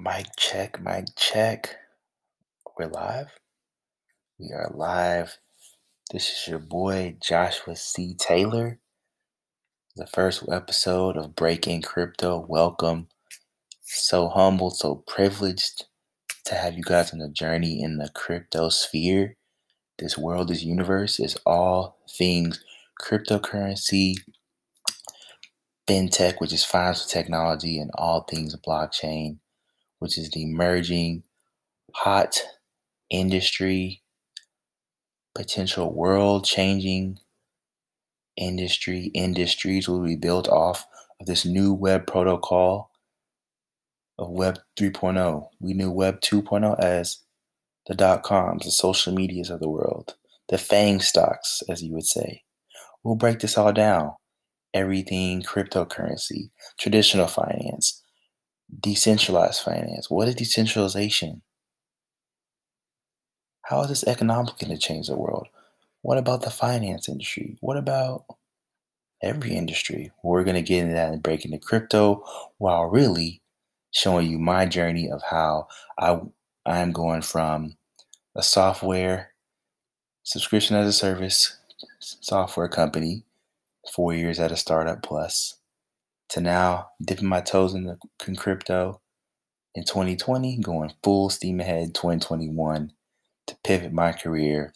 Mic check, mic check. We're live. We are live. This is your boy Joshua C. Taylor. The first episode of Breaking Crypto. Welcome. So humbled, so privileged to have you guys on the journey in the crypto sphere. This world, this universe is all things cryptocurrency, fintech, which is financial technology, and all things blockchain which is the emerging hot industry, potential world changing industry, industries will be built off of this new web protocol of Web 3.0. We knew Web 2.0 as the dot coms, the social medias of the world, the FANG stocks, as you would say. We'll break this all down. Everything cryptocurrency, traditional finance, Decentralized finance. What is decentralization? How is this economically going to change the world? What about the finance industry? What about every industry? We're going to get into that and break into crypto while really showing you my journey of how I I'm going from a software subscription as a service software company, four years at a startup plus, to now dipping my toes in the in crypto in 2020, going full steam ahead 2021 to pivot my career.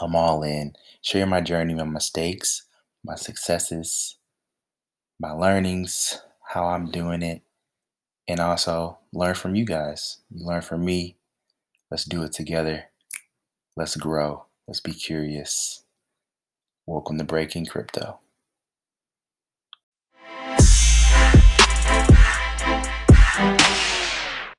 I'm all in, share my journey, my mistakes, my successes, my learnings, how I'm doing it, and also learn from you guys. You learn from me. Let's do it together. Let's grow. Let's be curious. Welcome to Breaking Crypto.